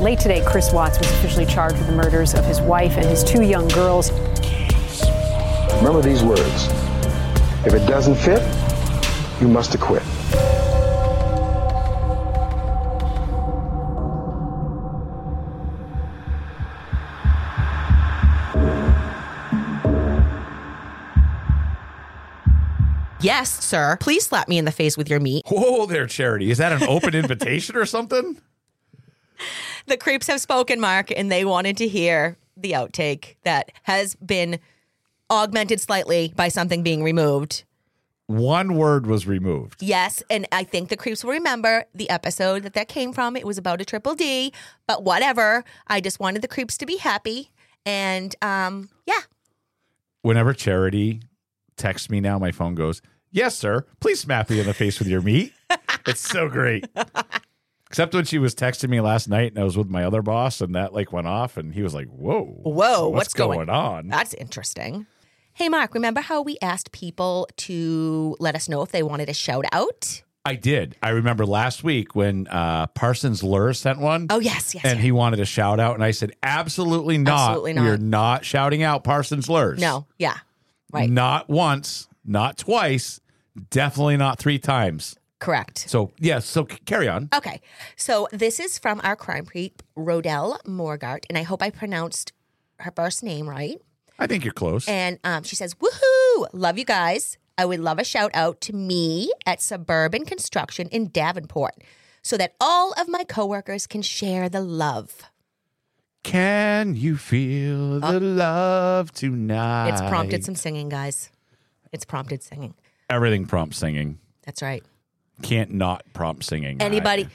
Late today, Chris Watts was officially charged with the murders of his wife and his two young girls. Remember these words. If it doesn't fit, you must acquit. Yes, sir. Please slap me in the face with your meat. Whoa there, Charity. Is that an open invitation or something? The creeps have spoken, Mark, and they wanted to hear the outtake that has been augmented slightly by something being removed. One word was removed. Yes, and I think the creeps will remember the episode that that came from. It was about a triple D, but whatever. I just wanted the creeps to be happy, and um, yeah, Whenever Charity texts me now, my phone goes, Yes, sir. Please smack me in the face with your meat. it's so great. Except when she was texting me last night and I was with my other boss and that like went off and he was like, Whoa. Whoa, what's, going on? That's interesting. Hey, Mark, remember how we asked people to let us know if they wanted a shout out? I did. I remember last week when uh, Parsons Lur sent one. Oh, yes, yes. and he wanted a shout out, and I said, "Absolutely not. Absolutely not. We're not shouting out Parsons Lures. no, yeah, right, not once, not twice, definitely not three times. Correct. So yes, so c- carry on. Okay, so this is from our crime creep, Rodell Morgart, and I hope I pronounced her first name right. I think you're close. And um, she says, Woohoo! Love you guys. I would love a shout out to me at Suburban Construction in Davenport so that all of my coworkers can share the love. Can you feel the love tonight? It's prompted some singing, guys. It's prompted singing. everything prompts singing. That's right. Can't not prompt singing. Anybody I-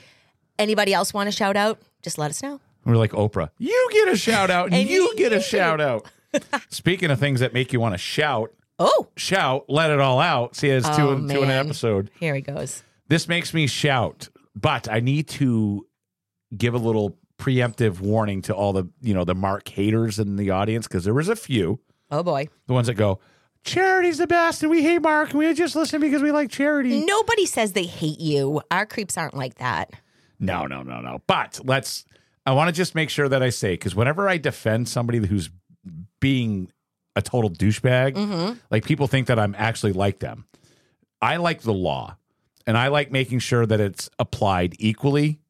anybody else want to shout out? Just let us know. we're like Oprah. You get a shout out, and you you get a shout out. Speaking of things that make you want to shout, Oh, shout, let it all out. See, it's two, Oh, and two in an episode. here he goes. This makes me shout, but I need to give a little preemptive warning to all the you know the Mark haters in the audience because there was a few Oh boy. the ones that go charity's the best and we hate Mark and we just listen because we like charity. Nobody says they hate you. Our creeps aren't like that. No, no, no, no. But let's. I want to just make sure that I say because whenever I defend somebody who's being a total douchebag, mm-hmm. like people think that I'm actually like them. I like the law, and I like making sure that it's applied equally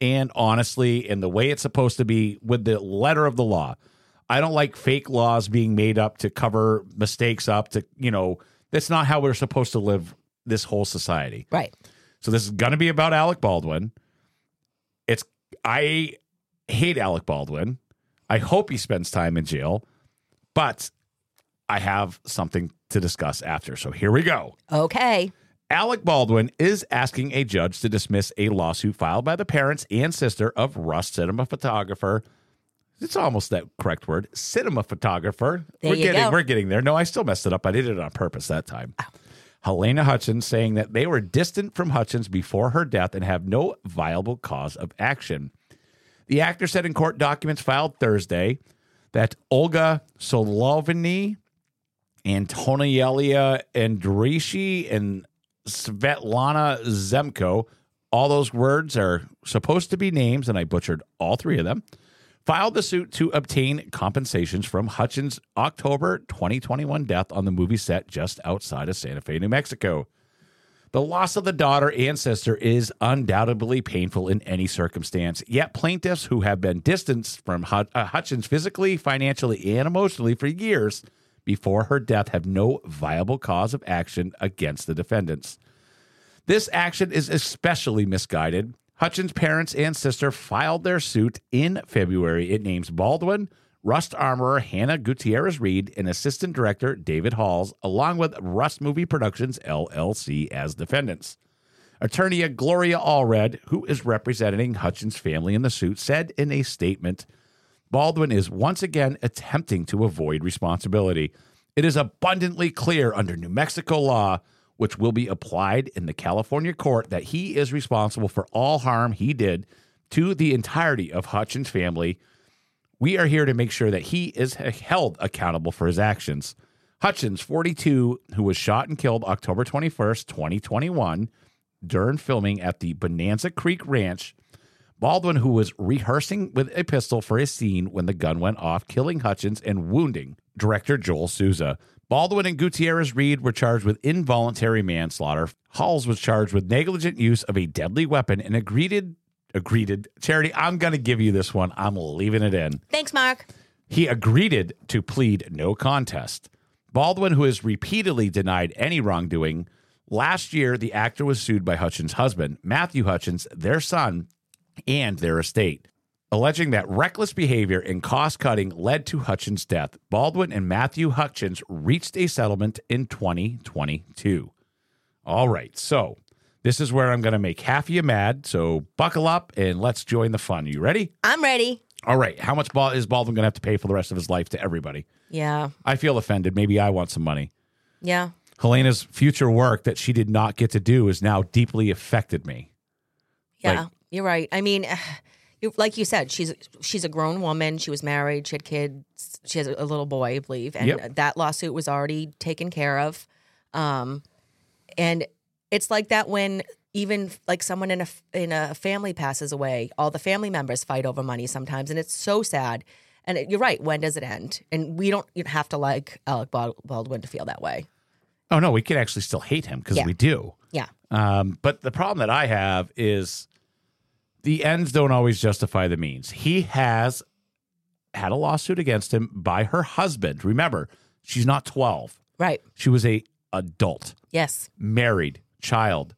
and honestly in the way it's supposed to be with the letter of the law. I don't like fake laws being made up to cover mistakes up. To you know, that's not how we're supposed to live this whole society. Right. So this is going to be about Alec Baldwin. It's I hate Alec Baldwin. I hope he spends time in jail. But I have something to discuss after. So here we go. Okay. Alec Baldwin is asking a judge to dismiss a lawsuit filed by the parents and sister of Rust cinema photographer. It's almost that correct word, cinema photographer. There we're getting go. we're getting there. No, I still messed it up. I did it on purpose that time. Oh. Halyna Hutchins saying that they were distant from Hutchins before her death and have no viable cause of action. The actor said in court documents filed Thursday that Olga Solovny, Antonielia Andrishi, and Svetlana Zemko, all those words are supposed to be names, and I butchered all three of them, filed the suit to obtain compensations from Hutchins' October 2021 death on the movie set just outside of Santa Fe, New Mexico. The loss of the daughter and sister is undoubtedly painful in any circumstance. Yet plaintiffs who have been distanced from uh, Hutchins physically, financially, and emotionally for years before her death have no viable cause of action against the defendants. This action is especially misguided. Hutchins' parents and sister filed their suit in February. It names Baldwin, Rust Armorer Hannah Gutierrez Reed, and Assistant Director David Halls, along with Rust Movie Productions LLC as defendants. Attorney Gloria Allred, who is representing Hutchins' family in the suit, said in a statement Baldwin is once again attempting to avoid responsibility. It is abundantly clear under New Mexico law, which will be applied in the California court, that he is responsible for all harm he did to the entirety of Hutchins' family. We are here to make sure that he is held accountable for his actions. Hutchins, 42, who was shot and killed October 21st, 2021, during filming at the Bonanza Creek Ranch, Baldwin, who was rehearsing with a pistol for a scene when the gun went off, killing Hutchins and wounding director Joel Souza. Baldwin and Gutierrez Reed were charged with involuntary manslaughter. Halls was charged with negligent use of a deadly weapon and agreed. Agreed. Charity, I'm going to give you this one. I'm leaving it in. Thanks, Mark. He agreed to plead no contest. Baldwin, who has repeatedly denied any wrongdoing, last year the actor was sued by Hutchins' husband, Matthew Hutchins, their son, and their estate, alleging that reckless behavior and cost cutting led to Hutchins' death. Baldwin and Matthew Hutchins reached a settlement in 2022. All right, so this is where I'm going to make half of you mad. So buckle up and let's join the fun. You ready? I'm ready. All right. How much is Baldwin going to have to pay for the rest of his life to everybody? Yeah. I feel offended. Maybe I want some money. Yeah. Halyna's future work that she did not get to do has now deeply affected me. Yeah. Like- you're right. I mean, like you said, she's she's a grown woman. She was married. She had kids. She has a little boy, I believe, and Yep. that lawsuit was already taken care of. Um, and it's like that when even like someone in a in a family passes away, all the family members fight over money sometimes, and it's so sad. And it, you're right. When does it end? And we don't have to like Alec Baldwin to feel that way. Oh, no, we could actually still hate him because Yeah. we do. Yeah. Um, but the problem that I have is the ends don't always justify the means. He has had a lawsuit against him by her husband. Remember, she's not 12. Right. She was a adult, Yes. married, child,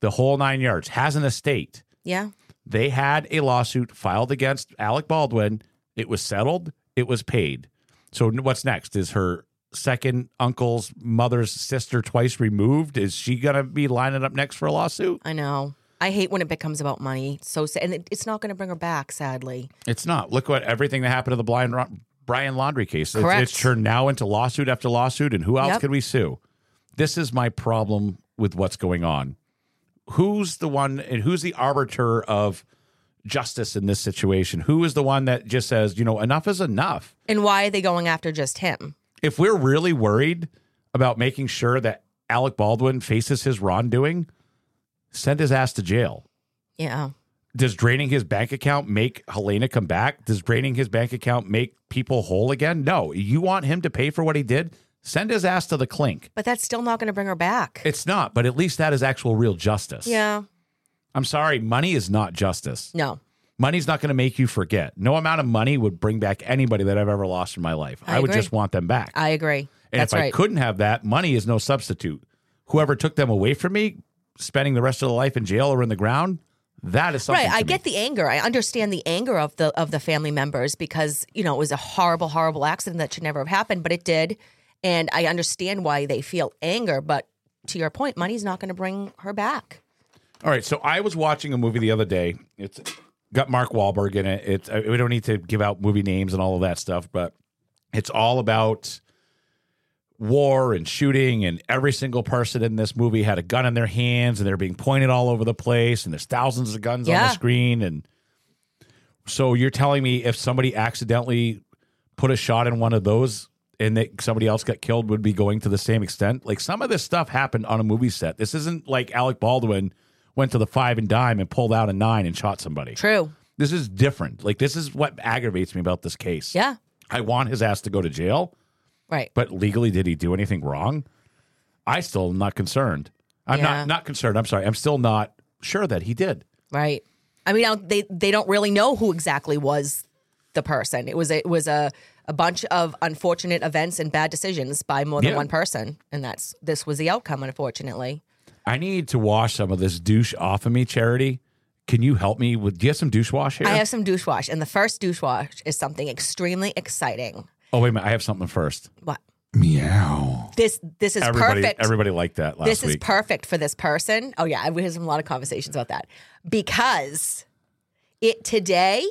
the whole nine yards, has an estate. Yeah. They had a lawsuit filed against Alec Baldwin. It was settled. It was paid. So what's next? Is her second uncle's mother's sister twice removed? Is she going to be lining up next for a lawsuit? I know. I hate when it becomes about money. So sad, and it, it's not going to bring her back. Sadly. It's not. Look what everything that happened to the blind Brian Laundrie case. It's, Correct. it's turned now into lawsuit after lawsuit. And who else Yep. could we sue? This is my problem with what's going on. Who's the one and who's the arbiter of justice in this situation? Who is the one that just says, you know, enough is enough? And why are they going after just him? if we're really worried about making sure that Alec Baldwin faces his wrongdoing, send his ass to jail. Yeah. Does draining his bank account make Halyna come back? Does draining his bank account make people whole again? No. You want him to pay for what he did? Send his ass to the clink. But that's still not going to bring her back. It's not, but at least that is actual real justice. yeah. I'm sorry, money is not justice. No. Money's not going to make you forget. No amount of money would bring back anybody that I've ever lost in my life. I I, would agree. just want them back. I agree. And that's if I right. couldn't have that, money is no substitute. Whoever took them away from me, spending the rest of their life in jail or in the ground, That is something. right. I me. get the anger. I understand the anger of the of the family members because you know it was a horrible, horrible accident that should never have happened, but it did, and I understand why they feel anger. But to your point, money's not going to bring her back. All right, so I was watching a movie the other day. It's got Mark Wahlberg in it. It's uh, we don't need to give out movie names and all of that stuff, but it's all about war and shooting and every single person in this movie had a gun in their hands and they're being pointed all over the place and there's thousands of guns on the screen and so you're telling me if somebody accidentally put a shot in one of those and that somebody else got killed would be going to the same extent? Like some of this stuff happened on a movie set. This isn't like alec baldwin went to the five and dime and pulled out a nine and shot somebody. True. this is different. Like this is what aggravates me about this case. Yeah. i want his ass to go to jail Right. but legally did he do anything wrong i still am not concerned i'm Yeah. not not concerned i'm sorry i'm still not sure that he did Right. I mean, they they don't really know who exactly was the person. It was a, it was a a bunch of unfortunate events and bad decisions by more than Yeah. one person, and that's this was the outcome. Unfortunately, i need to wash some of this douche off of me charity can you help me with do you have some douche wash here I have some douche wash, and the first douche wash is something extremely exciting. Oh wait a minute i have something first What meow this this is everybody perfect. everybody liked that last this is perfect for this person. Oh yeah, we had some, a lot of conversations about that because it today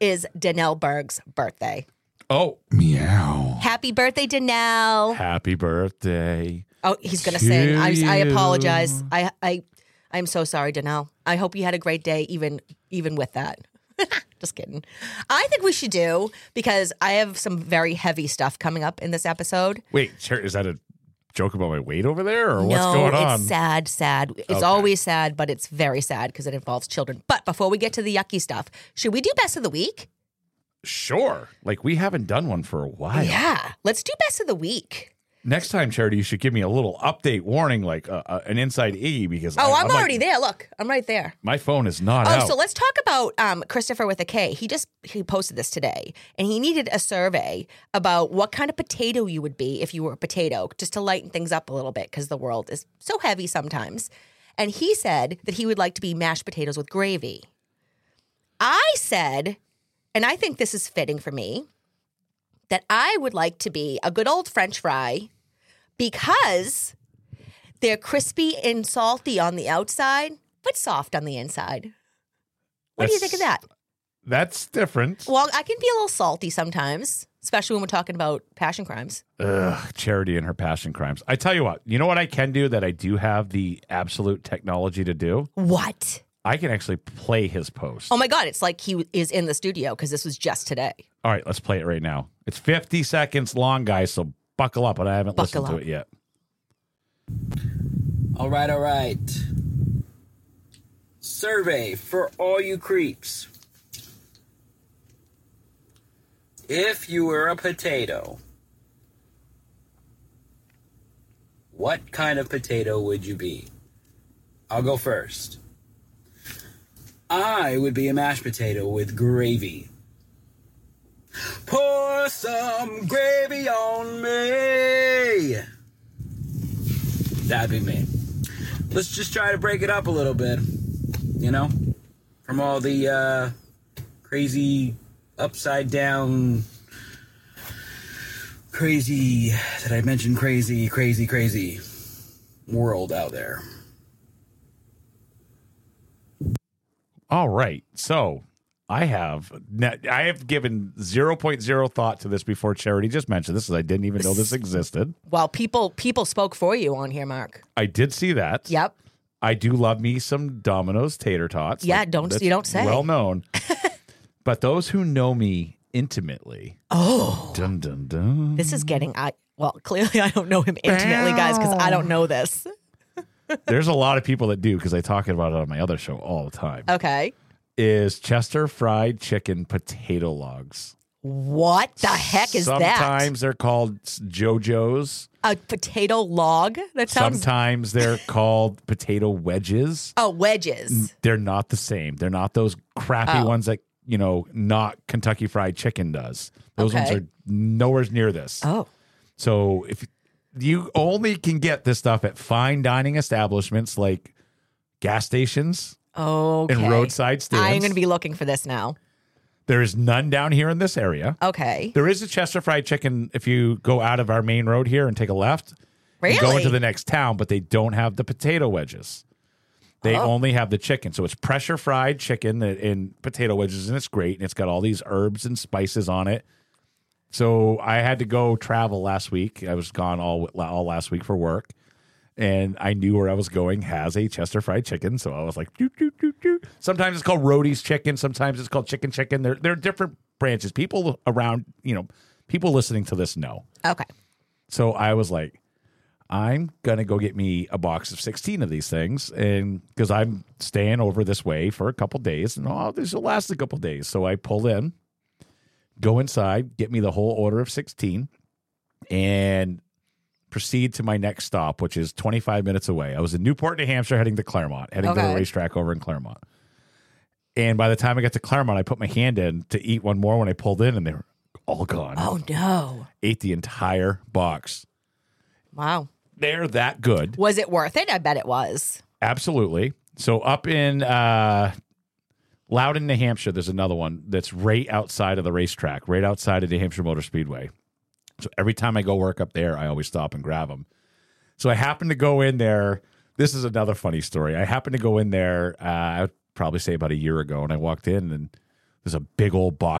is Danelle Berg's birthday. oh meow Happy birthday, Danelle. happy birthday Oh, he's gonna sing. I, I To apologize. I I I'm so sorry, Danelle. I hope you had a great day, even even with that. Just kidding. I think we should do because I have some very heavy stuff coming up in this episode. wait is that a joke about my weight over there or what's no, going on it's sad, sad. It's Okay. always sad, but it's very sad because it involves children. But before we get to the yucky stuff, should we do best of the week? sure like we haven't done one for a while Yeah, let's do best of the week. Next time, Charity, you should give me a little update warning, like uh, uh, an inside E, because Oh, I, I'm, like- already there. Look, I'm right there. My phone is not Oh, out. so let's talk about um, Christopher with a K. He just he posted this today, and he needed a survey about what kind of potato you would be if you were a potato, just to lighten things up a little bit because the world is so heavy sometimes. And he said that he would like to be mashed potatoes with gravy. I said, and I think this is fitting for me, that I would like to be a good old French fry because they're crispy and salty on the outside, but soft on the inside. What do you think of that? That's different. Well, I can be a little salty sometimes, especially when we're talking about passion crimes. Ugh, Charity and her passion crimes. I tell you what, you know what I can do that I do have the absolute technology to do? What? I can actually play his post. Oh my God, it's like he is in the studio because this was just today. All right, let's play it right now. It's 50 seconds long, guys, so buckle up, but I haven't Buckle listened to it yet. All right, all right. Survey for all you creeps. If you were a potato, what kind of potato would you be? I'll go first. I would be a mashed potato with gravy. Pour some gravy on me. That'd be me. Let's just try to break it up a little bit. You know? From all the uh, crazy upside down crazy did I mention crazy, crazy, crazy world out there. All right. So I have I have given 0.0 thought to this before Charity just mentioned this. Is I didn't even know this existed. Well, people people spoke for you on here, Mark. I did see that. Yep. I do love me some Domino's tater tots. Yeah, don't- you don't say. Well known. but those who know me intimately, Oh, dun dun dun. this is getting. I well, clearly I don't know him intimately, guys, because I don't know this. There's a lot of people that do because I talk about it on my other show all the time. Okay. Is Chester fried chicken potato logs? What the heck is that? Sometimes they're called JoJo's. A potato log? That sounds. Sometimes they're called potato wedges. oh, wedges. They're not the same. They're not those crappy Oh. ones that, you know, not Kentucky Fried Chicken does. Those ones are nowhere near this. Oh. So if you only can get this stuff at fine dining establishments like gas stations Okay. and roadside stands. I'm going to be looking for this now. There is none down here in this area. Okay. There is a Chester Fried Chicken if you go out of our main road here and take a left. and go into the next town, but they don't have the potato wedges. They Oh. only have the chicken. So it's pressure fried chicken and potato wedges, and it's great. And it's got all these herbs and spices on it. So I had to go travel last week. I was gone all all last week for work, and I knew where I was going has a Chester Fried Chicken. So I was like, doo, doo, doo, doo. sometimes it's called Roadie's Chicken, sometimes it's called Chicken Chicken. They're they're different branches. People around, you know, people listening to this know. Okay. So I was like, I'm gonna go get me a box of 16 of these things, and because I'm staying over this way for a couple days, and oh, this will last a couple days. So I pull in, go inside, get me the whole order of 16, and proceed to my next stop, which is 25 minutes away. I was in Newport, New Hampshire, heading to Claremont, heading to the racetrack over in Claremont. And by the time I got to Claremont, I put my hand in to eat one more when I pulled in, and they were all gone. Oh no. Ate the entire box. Wow. They're that good. Was it worth it? I bet it was. Absolutely. So up in uh Loudon, New Hampshire, there's another one that's right outside of the racetrack, right outside of New Hampshire Motor Speedway. So every time I go work up there, I always stop and grab them. So I happened to go in there. This is another funny story. I happened to go in there, uh, I'd probably say about a year ago, and I walked in and there's a big old box.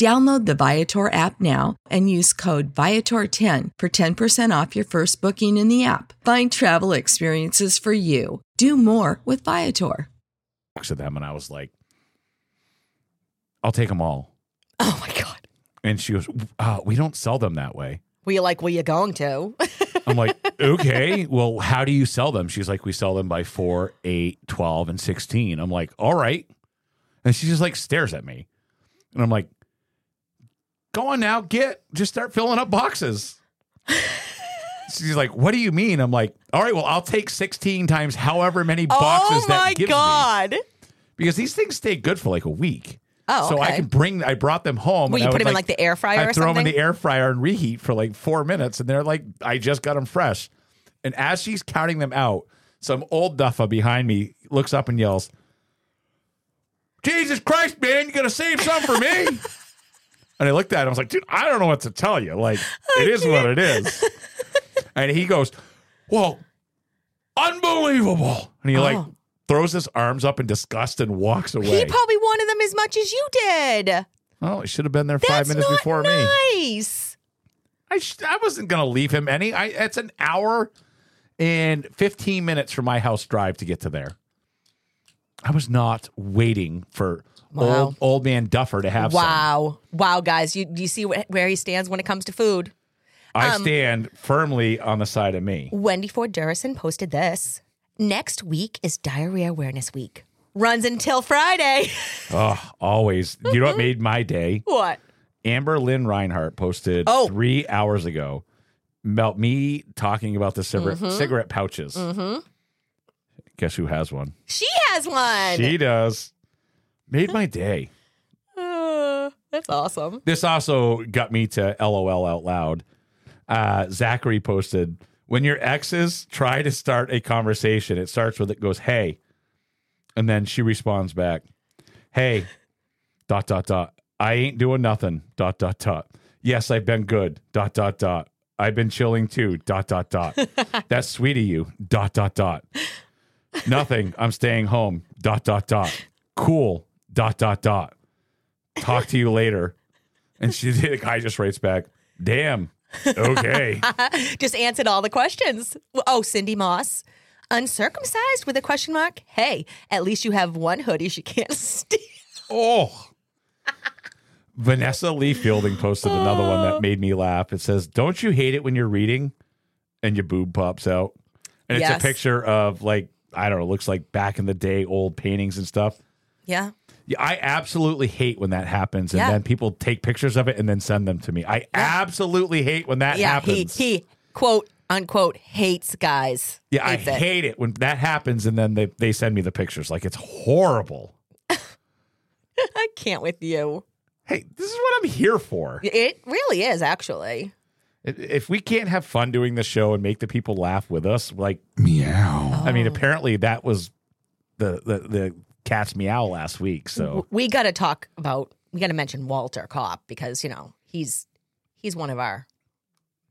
Download the Viator app now and use code Viator10 for 10% off your first booking in the app. Find travel experiences for you. Do more with Viator. box of them, and I was like, "I'll take them all." Oh my God. And she goes, uh, "We don't sell them that way." Were you like, were you going to? I'm like, "Okay, well, how do you sell them?" She's like, "We sell them by 4, 8, 12, and 16." I'm like, "All right." And she just like stares at me. And I'm like, "Go on now, get just start filling up boxes." She's like, "What do you mean?" I'm like, "All right, well, I'll take 16 times however many oh boxes oh that my gives me god! because these things stay good for like a week." Oh, so I can bring. I brought them home. And you put them in like the air fryer I or throw them in the air fryer and reheat for like four minutes, and they're like, I just got them fresh. And as she's counting them out, some old duffa behind me looks up and yells, Jesus Christ, man, you gotta save some for me. and I looked at him, I was like, dude, I don't know what to tell you. Like, it is what it is. and he goes, Well, unbelievable. And he like Oh. throws his arms up in disgust and walks away. He probably wanted them as much as you did. Oh, he should have been there five minutes not before me. nice. I sh- I wasn't gonna leave him any. I it's an hour and fifteen minutes from my house drive to get to there. I was not waiting for Wow. old old man Duffer to have some. Wow, wow, guys, you you see wh- where he stands when it comes to food. I Um, stand firmly on the side of me. Wendy Ford Durison posted this. Next week is Diarrhea Awareness Week. Runs until Friday. Oh, always. You know what made my day? what? Amber Lynn Reinhart posted Oh. three hours ago about me talking about the cigarette, Mhm. cigarette pouches. Mm-hmm. Guess who has one? She has one. She does. Made my day. Uh, that's awesome. This also got me to LOL out loud. Uh, Zachary posted, when your exes try to start a conversation, it starts with it goes, hey. And then she responds back, hey, dot, dot, dot. I ain't doing nothing, dot, dot, dot. Yes, I've been good, dot, dot, dot. I've been chilling too, dot, dot, dot. That's sweet of you, dot, dot, dot. Nothing, I'm staying home, dot, dot, dot. Cool, dot, dot, dot. Talk to you later. And she the guy just writes back, damn, okay. Just answered all the questions. Oh, Cindy Moss. Uncircumcised with a question mark? Hey, at least you have one hoodie she can't steal. Oh. Vanessa Lee Fielding posted another one that oh. made me laugh. It says, Don't you hate it when you're reading and your boob pops out? And it's Yes. a picture of like, I don't know, looks like back in the day old paintings and stuff. Yeah. Yeah, I absolutely hate when that happens. And Yeah. then people take pictures of it and then send them to me. I absolutely hate when that yeah, happens. he he quote unquote hates guys. yeah, I Hates it. hate it when that happens and then they, they send me the pictures. Like it's horrible. I can't with you. Hey, this is what I'm here for. It really is actually. If- If we can't have fun doing the show and make the people laugh with us, like meow. I mean, apparently that was the the, the cat's meow last week. So We got to talk about. We got to mention Walter Kopp because you know he's he's one of our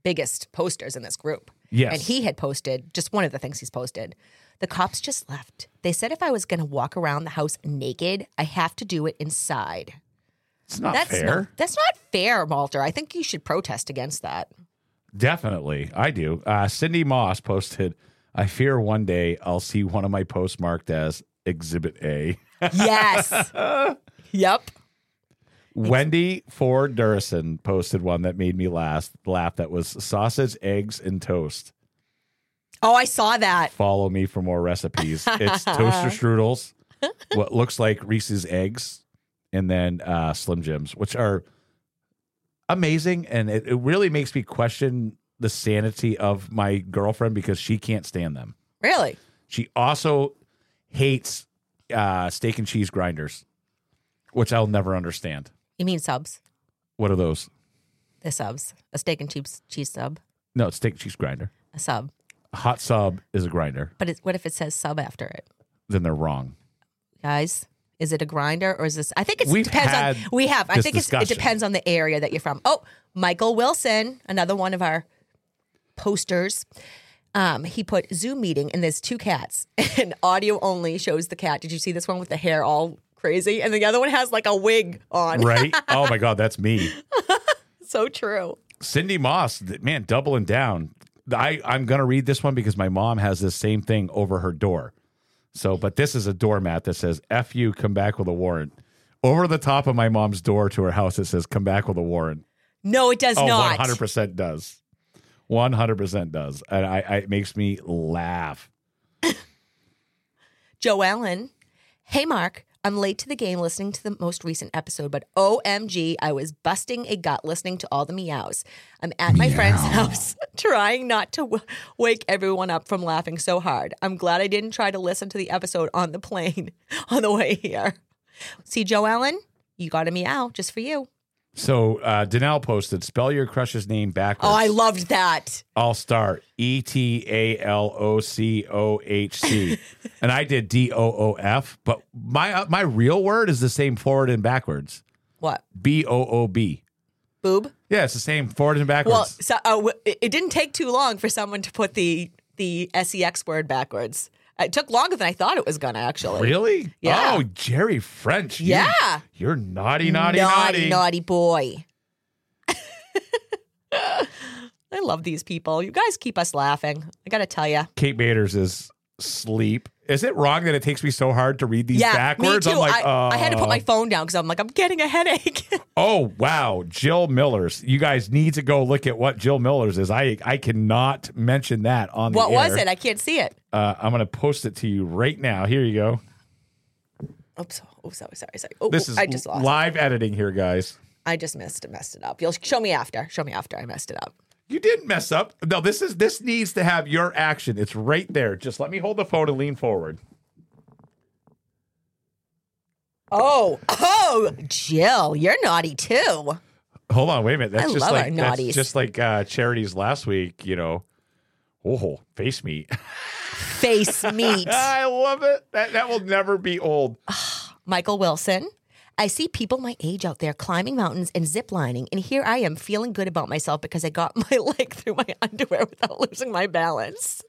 biggest posters in this group. Yes. and he had posted just one of the things he's posted. The cops just left. They said if I was going to walk around the house naked, I have to do it inside. it's not that's fair. Not, that's not fair, Walter. I think you should protest against that. Definitely, I do. Uh, Cindy Moss posted, "I fear one day I'll see one of my posts marked as Exhibit A." Yes. yep. Wendy Ford Durison posted one that made me laugh. Laugh that was sausage, eggs, and toast. Oh, I saw that. Follow me for more recipes. It's toaster strudels, what looks like Reese's eggs, and then uh, Slim Jims, which are amazing. And it, it really makes me question the sanity of my girlfriend because she can't stand them. Really? She also hates uh, steak and cheese grinders, which I'll never understand. You mean subs? What are those? The subs. A steak and cheese cheese sub. No, it's steak and cheese grinder. A sub. A hot sub is a grinder. But it's, what if it says sub after it? Then they're wrong. Guys, is it a grinder or is this? I think it We've depends had on. We have. I this think it's, it discussion. depends on the area that you're from. Oh, Michael Wilson, another one of our posters. Um, he put Zoom meeting and there's two cats and audio only shows the cat. Did you see this one with the hair all crazy? And the other one has like a wig on. Right? oh my God, that's me. so true. Cindy Moss, man, doubling down. I, I'm going to read this one because my mom has this same thing over her door. So, but this is a doormat that says, F you, come back with a warrant. Over the top of my mom's door to her house, it says, come back with a warrant. No, it does oh, not. 100% does. 100% does. And I, I, it makes me laugh. Joe Allen. Hey, Mark, I'm late to the game listening to the most recent episode, but OMG, I was busting a gut listening to all the meows. I'm at my friend's house trying not to w- wake everyone up from laughing so hard. I'm glad I didn't try to listen to the episode on the plane on the way here. See, Joe Allen, you got a meow just for you. So uh, Danelle posted, spell your crush's name backwards. Oh, I loved that. I'll start E T A L O C O H C, and I did D O O F. But my uh, my real word is the same forward and backwards. What? B O O B. Boob? Yeah, it's the same forward and backwards. Well, so, uh, w- it it didn't take too long for someone to put the the sex word backwards. It took longer than I thought it was gonna actually. really? Yeah. Oh, Jerry French. you- Yeah. You're naughty, naughty, naughty, naughty. naughty boy. I love these people. You guys keep us laughing. I gotta tell you. Kate Baters is sleep. Is it wrong that it takes me so hard to read these yeah, backwards? me too. I'm like, I, I had to put uh, my phone down because I'm like, I'm getting a headache. Oh wow, Jill Miller's. You guys need to go look at what Jill Miller's is. I I cannot mention that on the what was it? I can't see it. Uh, I'm going to post it to you right now. Here you go. Oops. Oh, sorry, sorry, sorry. Oh, This oh, is I just lost. it. live editing here, guys. I just messed messed it up. You'll show me after. Show me after I messed it up. You didn't mess up. No, this is this needs to have your action. It's right there. Just let me hold the phone and lean forward. Oh, oh, Jill, you're naughty too. Hold on, wait a minute. That's I just love like our that's just like uh, charities last week. You know, oh face meat. Face meat. I love it. That that will never be old. Michael Wilson. I see people my age out there climbing mountains and zip lining, and here I am feeling good about myself because I got my leg through my underwear without losing my balance.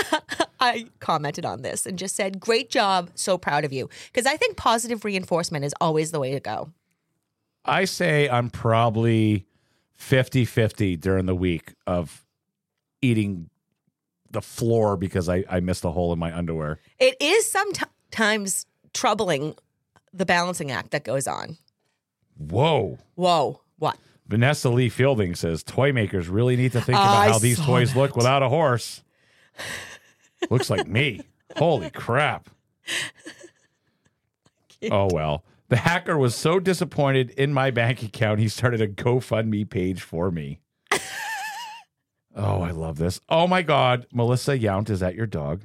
I commented on this and just said, Great job. So proud of you. Because I think positive reinforcement is always the way to go. I say I'm probably 50 50 during the week of eating the floor because I, I missed a hole in my underwear. It is sometimes troubling the balancing act that goes on. Whoa. Whoa. What? Vanessa Lee Fielding says toy makers really need to think I about how these saw toys look without a horse. Looks like me. Holy crap. Oh, well. The hacker was so disappointed in my bank account, he started a GoFundMe page for me. oh, I love this. Oh, my God. Melissa Yount, is that your dog?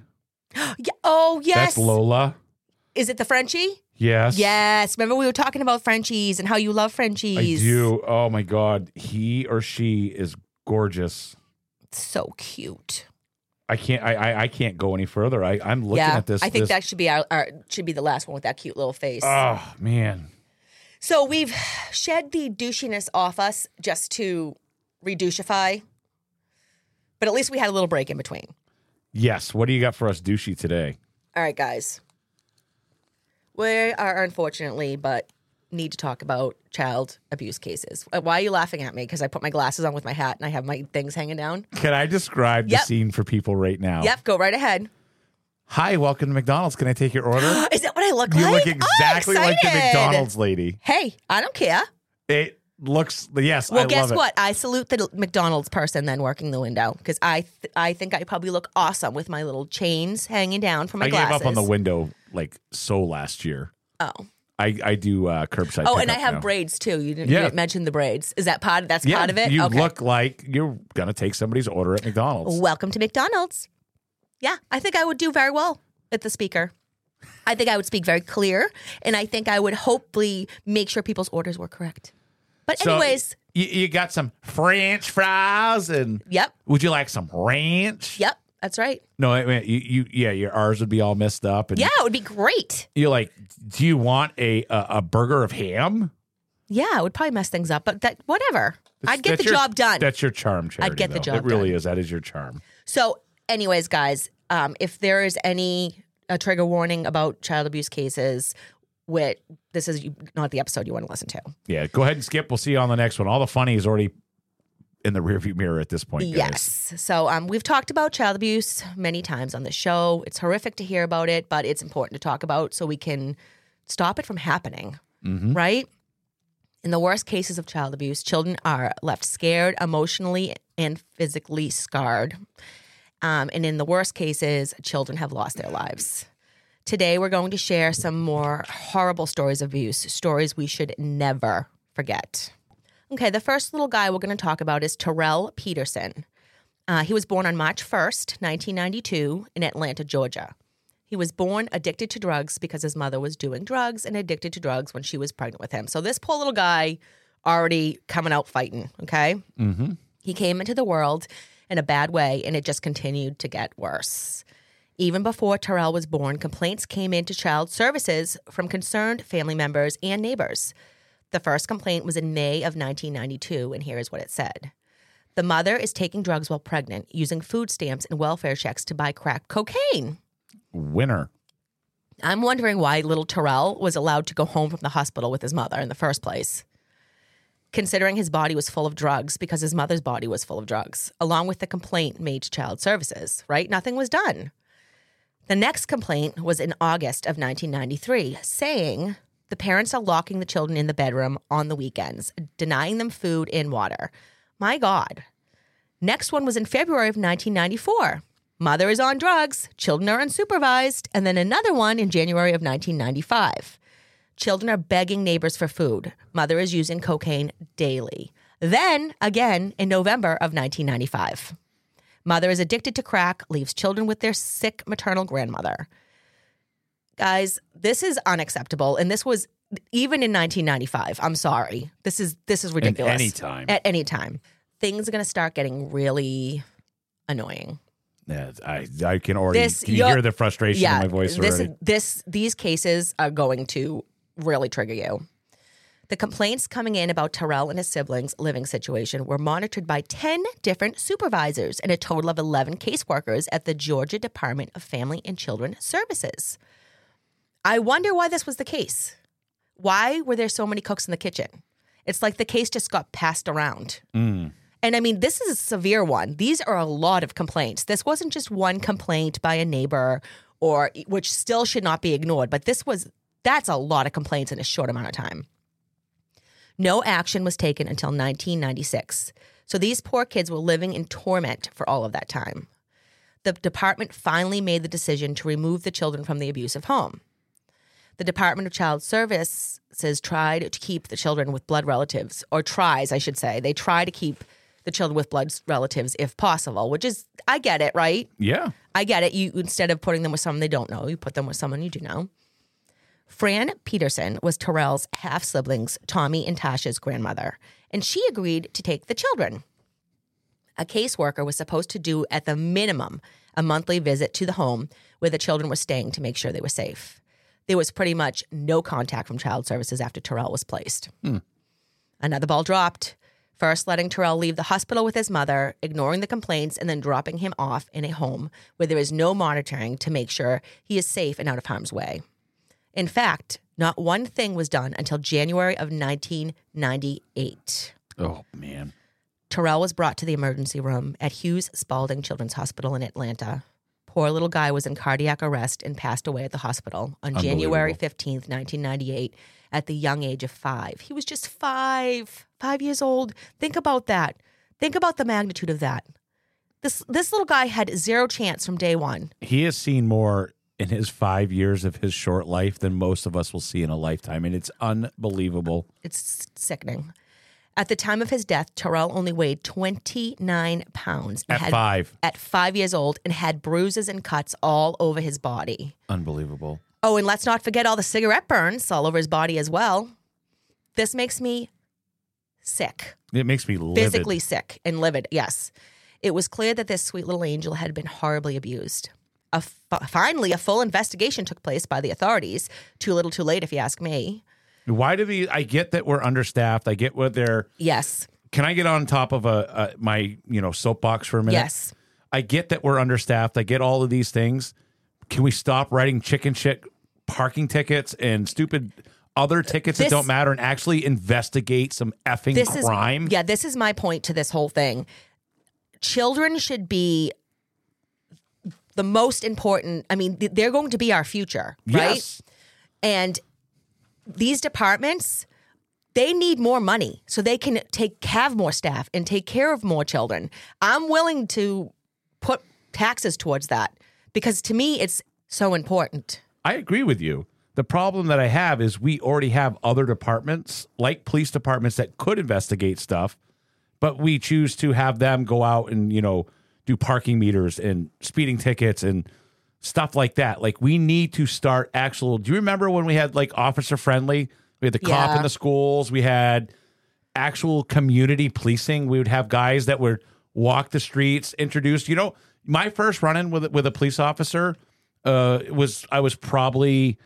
Yeah. Oh, yes. That's Lola. Is it the Frenchie? Yes. Yes. Remember we were talking about Frenchies and how you love Frenchies. I do. Oh, my God. He or she is gorgeous. So cute. I can't. I. I, I can't go any further. I. I'm looking yeah, at this. I think this- that should be our, our should be the last one with that cute little face. Oh man. so we've shed the douchiness off us just to redouchify, but at least we had a little break in between. Yes. What do you got for us, douchey today? All right, guys. We are unfortunately, but need to talk about child abuse cases. Uh, Why are you laughing at me? Because I put my glasses on with my hat and I have my things hanging down. Can I describe Yep. the scene for people right now? Yep, go right ahead. Hi, welcome to McDonald's. Can I take your order? Is that what I look like you like? look Oh, exactly like the excited. McDonald's lady. Hey, I don't care. It looks. Yes. Well, I guess love it. what? I salute the McDonald's person then working the window because I th- I think I probably look awesome with my little chains hanging down from my I glasses. gave up on the window like so last year. Oh. I, I do uh, curbside. Oh, and I have now. braids too. You didn't, Yeah. you didn't mention the braids. Is that part? Of that's Yeah, part of it. you okay. look like you're gonna take somebody's order at McDonald's. Welcome to McDonald's. Yeah, I think I would do very well at the speaker. I think I would speak very clear, and I think I would hopefully make sure people's orders were correct. But So, anyways, you, you got some French fries and yep, would you like some ranch? yep, that's right. No, I mean, you, you yeah, your ours would be all messed up, and Yeah, it would be great. you're like, do you want a a, a burger of ham? Yeah, it would probably mess things up, but that whatever. I'd get the your- job done. That's your charm, Charity. I'd get the though. job It really done. is. That is your charm. So, anyways, guys, um, if there is any a trigger warning about child abuse cases, which this is not the episode you want to listen to. Yeah, go ahead and skip. We'll see you on the next one. All the funny is already in the rearview mirror at this point. Guys. Yes. So um, we've talked about child abuse many times on the show. It's horrific to hear about it, but it's important to talk about so we can stop it from happening. Mhm. Right? In the worst cases of child abuse, children are left scared, emotionally and physically scarred. Um, and in the worst cases, children have lost their lives. Today, we're going to share some more horrible stories of abuse, stories we should never forget. Okay, the first little guy we're going to talk about is Terrell Peterson. Uh, he was born on March 1st, 1992, in Atlanta, Georgia. He was born addicted to drugs because his mother was doing drugs and addicted to drugs when she was pregnant with him. So, this poor little guy already coming out fighting, okay? Mm-hmm. He came into the world in a bad way and it just continued to get worse. Even before Terrell was born, complaints came into child services from concerned family members and neighbors. The first complaint was in May of 1992, and here is what it said The mother is taking drugs while pregnant, using food stamps and welfare checks to buy crack cocaine. Winner. I'm wondering why little Terrell was allowed to go home from the hospital with his mother in the first place. Considering his body was full of drugs because his mother's body was full of drugs, along with the complaint made to child services, right? Nothing was done. The next complaint was in August of 1993, saying the parents are locking the children in the bedroom on the weekends, denying them food and water. My God. Next one was in February of 1994. Mother is on drugs, children are unsupervised. And then another one in January of 1995. Children are begging neighbors for food. Mother is using cocaine daily. Then again in November of 1995. Mother is addicted to crack, leaves children with their sick maternal grandmother. Guys, this is unacceptable. And this was even in 1995. I'm sorry. This is this is ridiculous. any time. At any time. Things are going to start getting really annoying. Yeah, I I can already This can you hear the frustration yeah, in my voice this, already. This these cases are going to really trigger you. The complaints coming in about Terrell and his siblings' living situation were monitored by 10 different supervisors and a total of 11 caseworkers at the Georgia Department of Family and Children Services. I wonder why this was the case. Why were there so many cooks in the kitchen? It's like the case just got passed around. Mm. And I mean, this is a severe one. These are a lot of complaints. This wasn't just one complaint by a neighbor or which still should not be ignored, but this was that's a lot of complaints in a short amount of time. No action was taken until 1996. So these poor kids were living in torment for all of that time. The department finally made the decision to remove the children from the abusive home. The Department of Child Services says tried to keep the children with blood relatives, or tries, I should say. They try to keep the children with blood relatives if possible, which is, I get it, right? Yeah. I get it. You instead of putting them with someone they don't know, you put them with someone you do know. Fran Peterson was Terrell's half siblings, Tommy and Tasha's grandmother, and she agreed to take the children. A caseworker was supposed to do, at the minimum, a monthly visit to the home where the children were staying to make sure they were safe. There was pretty much no contact from child services after Terrell was placed. Hmm. Another ball dropped. First, letting Terrell leave the hospital with his mother, ignoring the complaints, and then dropping him off in a home where there is no monitoring to make sure he is safe and out of harm's way. In fact, not one thing was done until January of 1998. Oh man. Terrell was brought to the emergency room at Hughes Spalding Children's Hospital in Atlanta. Poor little guy was in cardiac arrest and passed away at the hospital on January 15th, 1998, at the young age of five. He was just five, five years old. Think about that. Think about the magnitude of that. This, this little guy had zero chance from day one. He has seen more in his five years of his short life than most of us will see in a lifetime, and it's unbelievable. It's sickening. At the time of his death, Terrell only weighed 29 pounds. At had- five. At five years old and had bruises and cuts all over his body. Unbelievable. Oh, and let's not forget all the cigarette burns all over his body as well. This makes me sick, It makes me livid. physically sick and livid. Yes. It was clear that this sweet little angel had been horribly abused. A f- finally, a full investigation took place by the authorities. Too little, too late, if you ask me. Why do these? I get that we're understaffed. I get what they're. Yes. Can I get on top of a, a my you know soapbox for a minute? Yes. I get that we're understaffed. I get all of these things. Can we stop writing chicken shit parking tickets and stupid other tickets This- that don't matter and actually investigate some effing this crime? is yeah this is my point to this whole thing children should be the most important i mean they're going to be our future right Yes. and these departments they need more money so they can take have more staff and take care of more children i'm willing to put taxes towards that because to me it's so important I agree with you. The problem that I have is we already have other departments, like police departments, that could investigate stuff, but we choose to have them go out and, you know, do parking meters and speeding tickets and stuff like that. Like we need to start actual. Do you remember when we had like officer friendly? We had the cop Yeah. in the schools. We had actual community policing. We would have guys that would walk the streets, introduce. You know, my first run in with with a police officer uh, was I was probably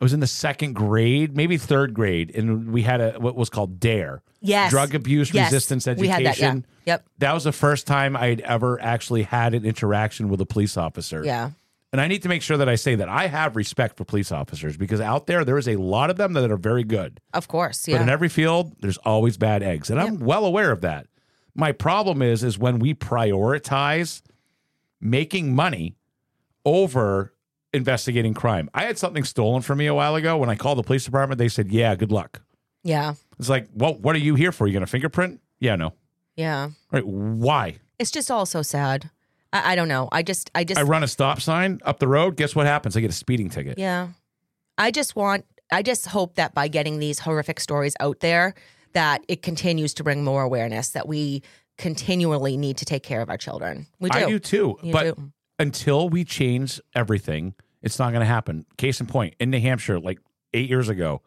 I was in the second grade, maybe third grade, and we had a what was called DARE. Yes. Drug abuse Yes. resistance We education. had that, yeah. Yep. That was the first time I'd ever actually had an interaction with a police officer. Yeah. And I need to make sure that I say that I have respect for police officers because out there there is a lot of them that are very good. Of course. yeah. But in every field, there's always bad eggs, and I'm well aware of that. My problem is, is when we prioritize making money over investigating crime. I had something stolen from me a while ago. When I called the police department, they said, "Yeah, good luck." yeah. It's like, well, what are you here for? You going to fingerprint? Yeah, no. Yeah. Right? Why? It's just all so sad. I, I don't know. I just, I just, I run a stop sign up the road. Guess what happens? I get a speeding ticket. yeah. I just want, I just hope that by getting these horrific stories out there, that it continues to bring more awareness that we continually need to take care of our children. We do. I do too. You but do. until we change everything, it's not going to happen. Case in point, in New Hampshire, like eight years ago,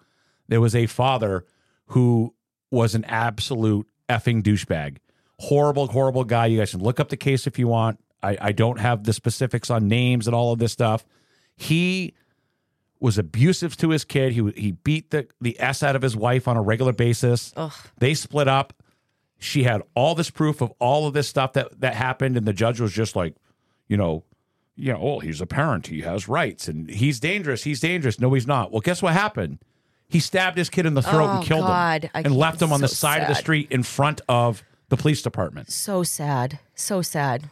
there was a father who was an absolute effing douchebag. Horrible, horrible guy. You guys can look up the case if you want. I, I don't have the specifics on names and all of this stuff. He was abusive to his kid. He he beat the the s out of his wife on a regular basis. Ugh. They split up. She had all this proof of all of this stuff that that happened, and the judge was just like, you know, you know, oh, he's a parent. He has rights, and he's dangerous. He's dangerous. No, he's not. Well, guess what happened? He stabbed his kid in the throat Oh, and killed God. him, I and left him on the so side of the street in front of the police department. So sad. So sad.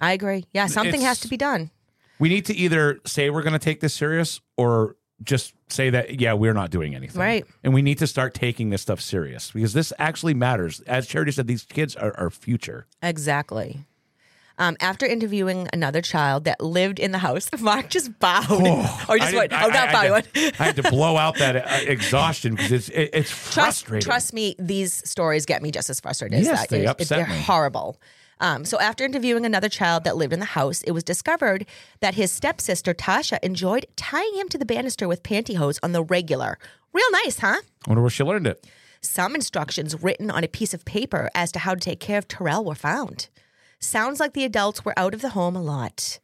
I agree. Yeah. Something has to be done. We need to either say we're going to take this serious, or just say that yeah, we're not doing anything. Right. And we need to start taking this stuff serious because this actually matters. As Charity said, these kids are our future. Exactly. Um, after interviewing another child that lived in the house, Mark just bowed. or I just went, I- oh, not I- I had to- I had to blow out that uh, exhaustion because it's it, it's trust, frustrating. trust me, these stories get me just as frustrated as Yes, that. they It- it- upset they're me. horrible. Um, so after interviewing another child that lived in the house, it was discovered that his stepsister Tasha enjoyed tying him to the banister with pantyhose on the regular. Real nice, huh? I wonder where she learned it. Some instructions written on a piece of paper as to how to take care of Terrell were found. Sounds like the adults were out of the home a lot.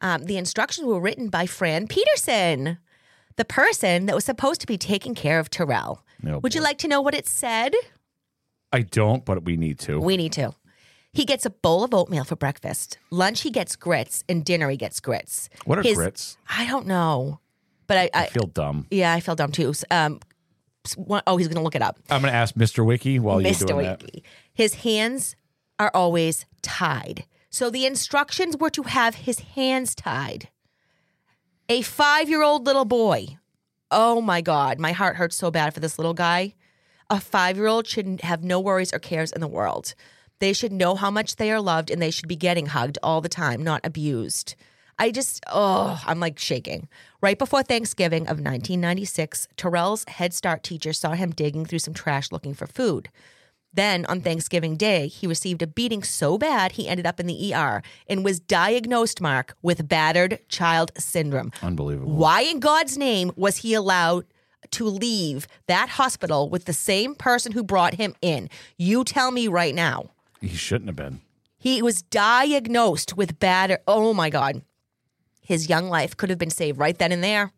Um, the instructions were written by Fran Peterson, the person that was supposed to be taking care of Terrell. Oh, Would you like to know what it said? I don't, but we need to. We need to. He gets a bowl of oatmeal for breakfast. Lunch, he gets grits, and dinner, he gets grits. what are His- grits? I don't know, but I, I, I feel dumb. yeah, I feel dumb too. Um, oh, he's gonna look it up. I'm going to ask Mr. Wiki while you're Mr. doing that. Wiki. His hands are always tied. So the instructions were to have his hands tied. A five year old little boy. Oh my God. My heart hurts so bad for this little guy. A five year old should have no worries or cares in the world. They should know how much they are loved and they should be getting hugged all the time, not abused. I just, oh, I'm like shaking. Right before Thanksgiving of 1996, Terrell's Head Start teacher saw him digging through some trash looking for food. Then on Thanksgiving Day, he received a beating so bad he ended up in the ER and was diagnosed, Mark, with battered child syndrome. Unbelievable. Why in God's name was he allowed to leave that hospital with the same person who brought him in? You tell me right now. He shouldn't have been. He was diagnosed with bad. Oh my God. His young life could have been saved right then and there.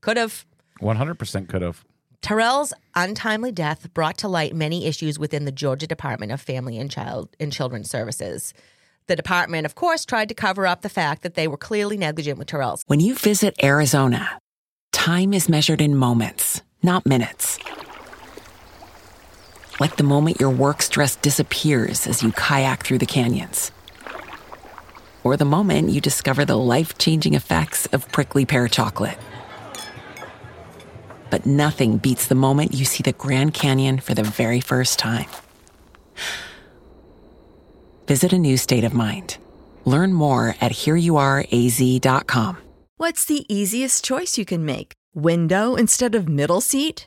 Could have. 100% could have. Terrell's untimely death brought to light many issues within the Georgia Department of Family and Child and Children's Services. The department, of course, tried to cover up the fact that they were clearly negligent with Terrell's. When you visit Arizona, time is measured in moments, not minutes. Like the moment your work stress disappears as you kayak through the canyons. Or the moment you discover the life changing effects of prickly pear chocolate. But nothing beats the moment you see the Grand Canyon for the very first time. Visit a new state of mind. Learn more at hereyouareaz.com. What's the easiest choice you can make? Window instead of middle seat?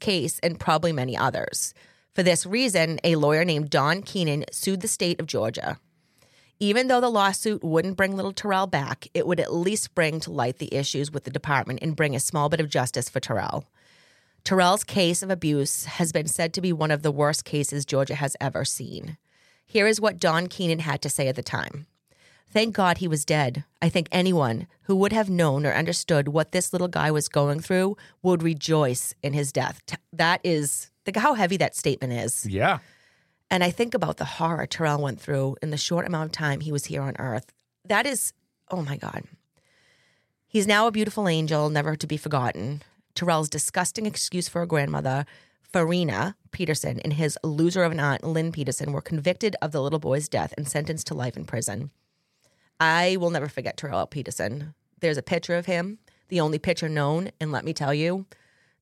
Case and probably many others. For this reason, a lawyer named Don Keenan sued the state of Georgia. Even though the lawsuit wouldn't bring little Terrell back, it would at least bring to light the issues with the department and bring a small bit of justice for Terrell. Terrell's case of abuse has been said to be one of the worst cases Georgia has ever seen. Here is what Don Keenan had to say at the time. Thank God he was dead. I think anyone who would have known or understood what this little guy was going through would rejoice in his death. That is think how heavy that statement is. Yeah. And I think about the horror Terrell went through in the short amount of time he was here on earth. That is, oh my God. He's now a beautiful angel, never to be forgotten. Terrell's disgusting excuse for a grandmother, Farina Peterson, and his loser of an aunt, Lynn Peterson, were convicted of the little boy's death and sentenced to life in prison. I will never forget Terrell Peterson. There's a picture of him, the only picture known, and let me tell you,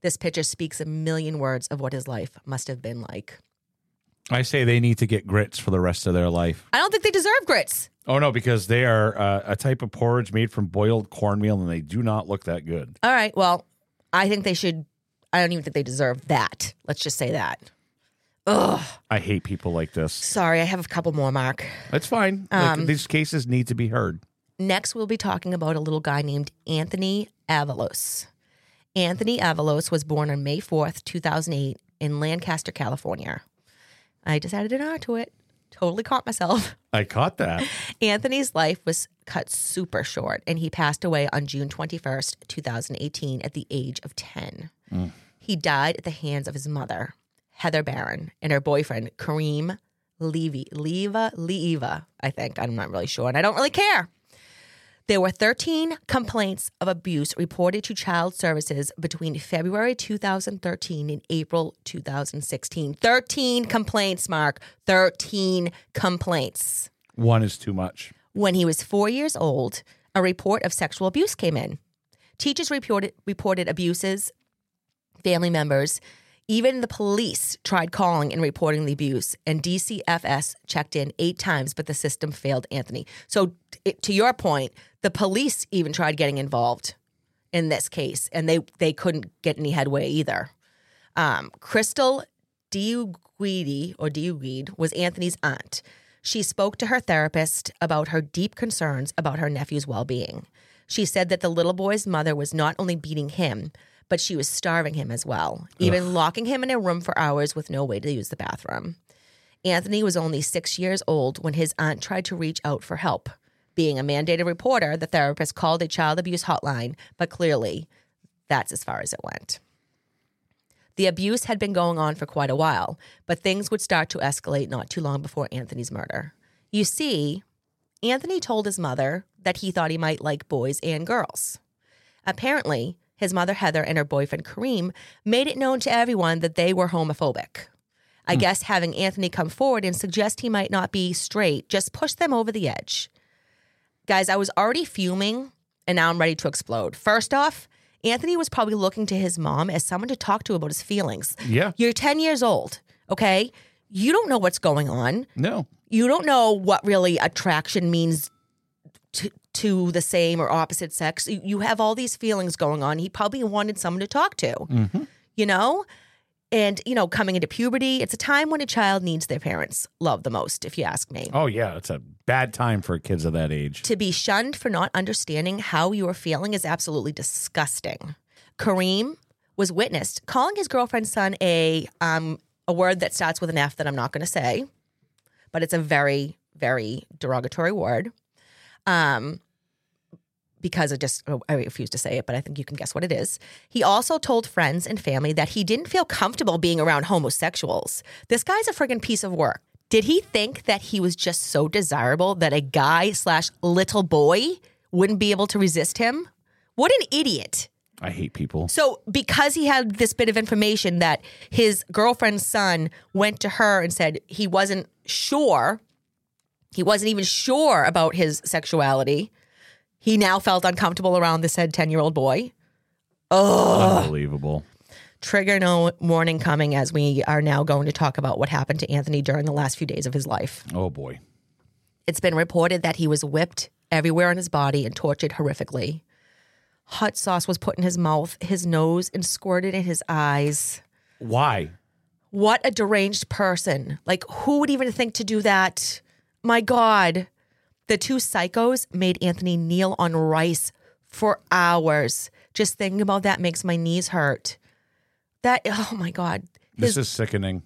this picture speaks a million words of what his life must have been like. I say they need to get grits for the rest of their life. I don't think they deserve grits. Oh no, because they are uh, a type of porridge made from boiled cornmeal, and they do not look that good. All right, well, I think they should. I don't even think they deserve that. Let's just say that. Ugh. I hate people like this. Sorry, I have a couple more, Mark. That's fine. Like, Um, these cases need to be heard. Next, we'll be talking about a little guy named Anthony Avalos. Anthony Avalos was born on May 4th, 2008, in Lancaster, California. I just added an R to it. Totally caught myself. I caught that. Anthony's life was cut super short, and he passed away on June 21st, 2018, at the age of 10. He died at the hands of his mother, Heather Barron, and her boyfriend, Kareem Levy. Leva? Leva, I think. I'm not really sure, and I don't really care. There were 13 complaints of abuse reported to child services between February 2013 and April 2016. 13 complaints, Mark. 13 complaints. One is too much. When he was four years old, a report of sexual abuse came in. Teachers reported, reported abuses, family members, even the police tried calling and reporting the abuse, and DCFS checked in eight times, but the system failed Anthony. So, to your point, the police even tried getting involved in this case, and they they couldn't get any headway either. Um, Crystal Diuguidi or Diuguid was Anthony's aunt. She spoke to her therapist about her deep concerns about her nephew's well-being. She said that the little boy's mother was not only beating him, but she was starving him as well, even locking him in a room for hours with no way to use the bathroom. Anthony was only six years old when his aunt tried to reach out for help. Being a mandated reporter, the therapist called a child abuse hotline, but clearly that's as far as it went. The abuse had been going on for quite a while, but things would start to escalate not too long before Anthony's murder. You see, Anthony told his mother that he thought he might like boys and girls. Apparently, his mother Heather and her boyfriend Kareem made it known to everyone that they were homophobic. I hmm. guess having Anthony come forward and suggest he might not be straight just pushed them over the edge. Guys, I was already fuming and now I'm ready to explode. First off, Anthony was probably looking to his mom as someone to talk to about his feelings. Yeah. You're 10 years old, okay? You don't know what's going on. No. You don't know what really attraction means to, to the same or opposite sex. You- have all these feelings going on. He probably wanted someone to talk to, Mm-hmm. you know? And, you know, coming into puberty, it's a time when a child needs their parents' love the most, if you ask me. Oh yeah, it's a bad time for kids of that age. To be shunned for not understanding how you are feeling is absolutely disgusting. Kareem was witnessed calling his girlfriend's son a um a word that starts with an F that I'm not going to say, but it's a very very derogatory word. Um because I just oh, I refuse to say it, but I think you can guess what it is. He also told friends and family that he didn't feel comfortable being around homosexuals. This guy's a friggin' piece of work. Did he think that he was just so desirable that a guy slash little boy wouldn't be able to resist him? What an idiot. I hate people. So, because he had this bit of information that his girlfriend's son went to her and said he wasn't sure, he wasn't even sure about his sexuality, he now felt uncomfortable around the said 10 year old boy. Oh, Unbelievable. trigger no warning coming as we are now going to talk about what happened to Anthony during the last few days of his life. Oh boy. It's been reported that he was whipped everywhere on his body and tortured horrifically. Hot sauce was put in his mouth, his nose, and squirted in his eyes. Why? What a deranged person. Like, who would even think to do that? My God. The two psychos made Anthony kneel on rice for hours. Just thinking about that makes my knees hurt. That, oh my God. This is sickening.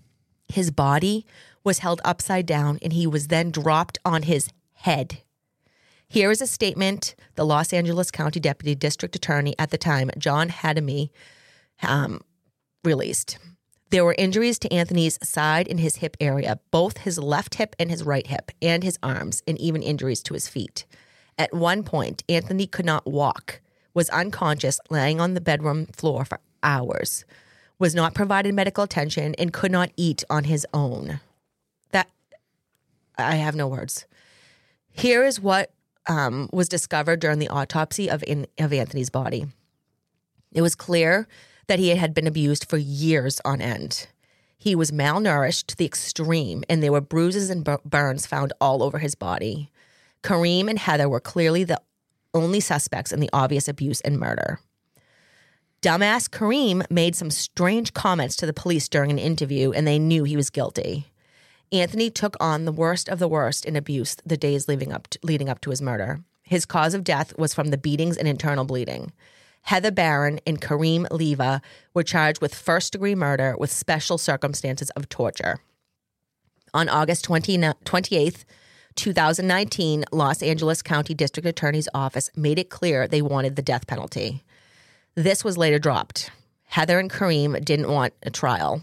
His body was held upside down and he was then dropped on his head. Here is a statement the Los Angeles County Deputy District Attorney at the time, John Hatami, um, released. There were injuries to Anthony's side and his hip area, both his left hip and his right hip, and his arms, and even injuries to his feet. At one point, Anthony could not walk, was unconscious, laying on the bedroom floor for hours, was not provided medical attention, and could not eat on his own. That I have no words. Here is what um, was discovered during the autopsy of in, of Anthony's body. It was clear that he had been abused for years on end. He was malnourished to the extreme, and there were bruises and burns found all over his body. Kareem and Heather were clearly the only suspects in the obvious abuse and murder. Dumbass Kareem made some strange comments to the police during an interview, and they knew he was guilty. Anthony took on the worst of the worst in abuse the days leading up to, leading up to his murder. His cause of death was from the beatings and internal bleeding. Heather Barron and Kareem Leiva were charged with first degree murder with special circumstances of torture. On August 20, 28th, 2019, Los Angeles County District Attorney's Office made it clear they wanted the death penalty. This was later dropped. Heather and Kareem didn't want a trial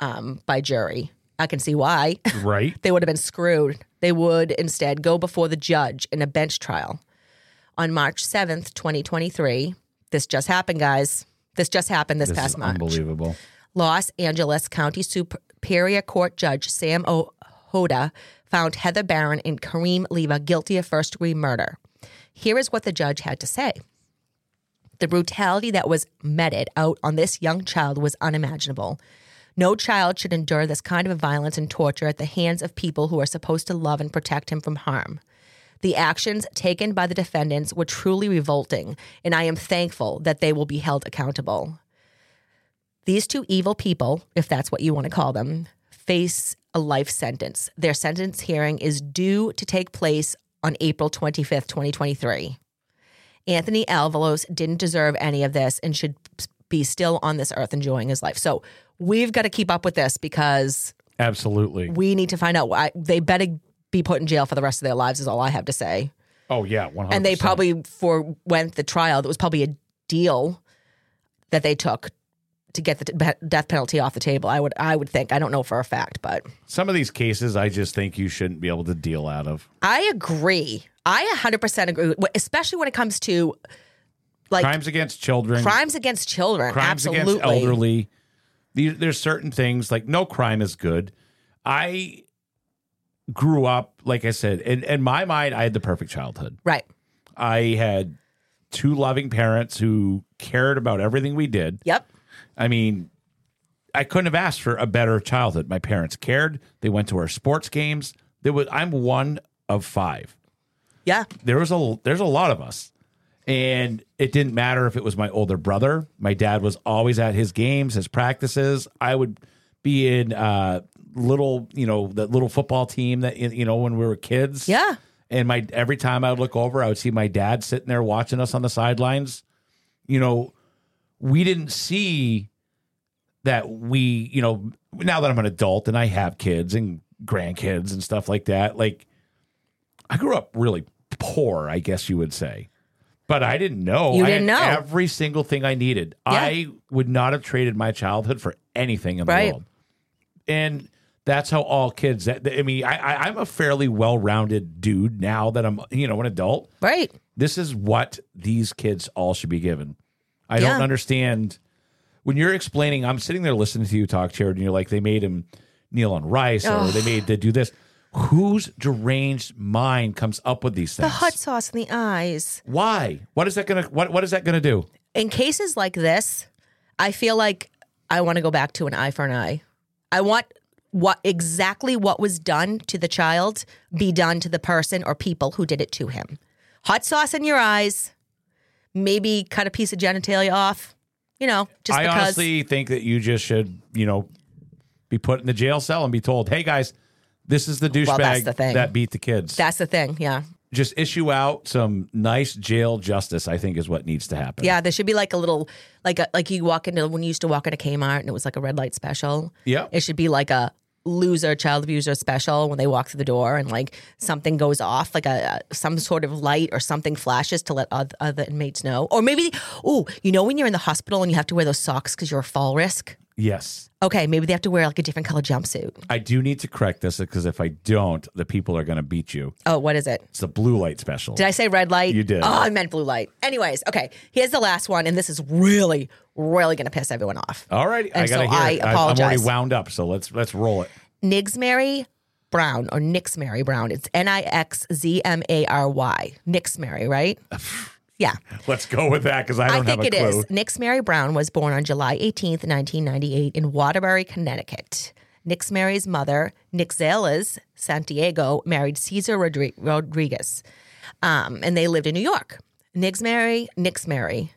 um, by jury. I can see why. Right. they would have been screwed. They would instead go before the judge in a bench trial. On March 7th, 2023, this just happened, guys. This just happened this, This past is March. unbelievable. Los Angeles County Superior Court Judge Sam Ohoda found Heather Barron and Kareem Leiva guilty of first degree murder. Here is what the judge had to say. The brutality that was meted out on this young child was unimaginable. No child should endure this kind of violence and torture at the hands of people who are supposed to love and protect him from harm. The actions taken by the defendants were truly revolting, and I am thankful that they will be held accountable. These two evil people, if that's what you want to call them, face a life sentence. Their sentence hearing is due to take place on April 25th, 2023. Anthony Alvalos didn't deserve any of this and should be still on this earth enjoying his life. So we've got to keep up with this because Absolutely. we need to find out why they better be put in jail for the rest of their lives, is all I have to say. Oh yeah, one hundred. And they probably forewent the trial. That was probably a deal that they took to get the t- death penalty off the table. I would, I would think. I don't know for a fact, but Some of these cases, I just think you shouldn't be able to deal out of. I agree. I 100% agree, especially when it comes to like crimes against children, crimes against children. crimes Absolutely. against elderly. There's certain things like no crime is good. I grew up, like I said, in, in my mind, I had the perfect childhood. Right. I had two loving parents who cared about everything we did. Yep. I mean, I couldn't have asked for a better childhood. My parents cared. They went to our sports games. There was I'm one of five. Yeah. There was a there's a lot of us. And it didn't matter if it was my older brother. My dad was always at his games, his practices. I would be in uh little, you know, that little football team that you know when we were kids. Yeah. And my every time I would look over, I would see my dad sitting there watching us on the sidelines. You know, we didn't see that we, you know, now that I'm an adult and I have kids and grandkids and stuff like that, like I grew up really poor, I guess you would say. But I didn't know. You didn't know. every single thing I needed. I would not have traded my childhood for anything in the world. And that's how all kids. that- I mean, I, I, I'm a fairly well-rounded dude now that I'm, you know, an adult. Right. This is what these kids all should be given. I Yeah. don't understand when you're explaining. I'm sitting there listening to you talk, Jared, and you're like, they made him kneel on rice, or they made to do this. Whose deranged mind comes up with these things The hot sauce in the eyes. Why? What is that gonna? What What is that gonna do? In cases like this, I feel like I want to go back to an eye for an eye. I want what exactly what was done to the child be done to the person or people who did it to him. Hot sauce in your eyes, maybe cut a piece of genitalia off. You know, just I because. honestly think that you just should, you know, be put in the jail cell and be told, "Hey guys, this is the Well, douchebag thing. that beat the kids." that's the thing. Yeah. just issue out some nice jail justice. I think is what needs to happen. Yeah, there should be like a little, like a, like you walk into when you used to walk into Kmart and it was like a red light special. Yeah. it should be like a loser child abuser special when they walk through the door and like something goes off, like a, some sort of light or something flashes to let other, other inmates know. Or maybe, oh, you know when you're in the hospital and you have to wear those socks because you're a fall risk. Yes. Okay, maybe they have to wear like a different color jumpsuit. I do need to correct this because if I don't, the people are going to beat you. Oh, what is it? It's the blue light special. Did I say red light? You did. Oh, I meant blue light. Anyways, okay. Here's the last one, and this is really, really going to piss everyone off. All right, I And got to so hear I it. I- I'm apologize. already wound up, so let's let's roll it. Nixzmary Brown or Nixzmary Brown. It's N I X Z M A R Y. Nixzmary, right? yeah. Let's go with that because I don't think have a it clue. is. Nixzmary Brown was born on July 18th, 1998, in Waterbury, Connecticut. Nixzmary's mother, Nixzaliz Santiago, married Cesar Rodri- Rodriguez, um, and they lived in New York. Nixzmary, Nixzmary.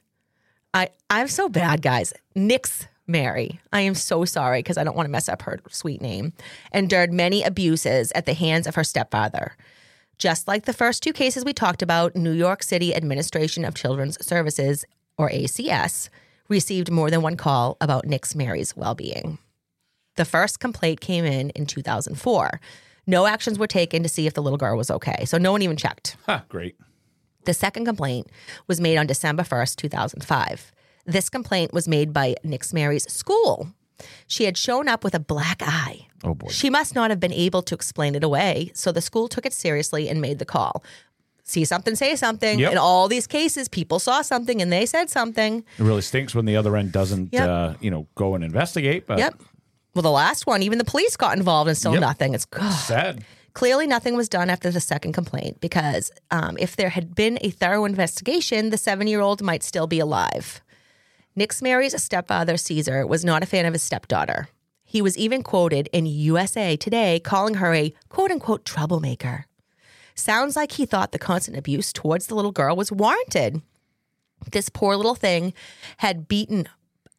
I, I'm so bad, guys. Nix Mary. I am so sorry because I don't want to mess up her sweet name. Endured many abuses at the hands of her stepfather. Just like the first two cases we talked about, New York City Administration of Children's Services, or ACS, received more than one call about Nixzmary's well being. The first complaint came in in 2004. No actions were taken to see if the little girl was okay, so no one even checked. Huh, great. The second complaint was made on December 1st, 2005. This complaint was made by Nixzmary's school. She had shown up with a black eye. Oh boy. She must not have been able to explain it away, so the school took it seriously and made the call. See something, say something. Yep. In all these cases, people saw something and they said something. It really stinks when the other end doesn't, Yep. uh, you know, go and investigate. But Yep. Well, the last one, even the police got involved and still Yep. nothing. It's ugh. sad. Clearly, nothing was done after the second complaint because um, if there had been a thorough investigation, the seven year old might still be alive. Nixzmary's stepfather, Caesar, was not a fan of his stepdaughter. He was even quoted in USA Today calling her a quote unquote troublemaker. Sounds like he thought the constant abuse towards the little girl was warranted. This poor little thing had beaten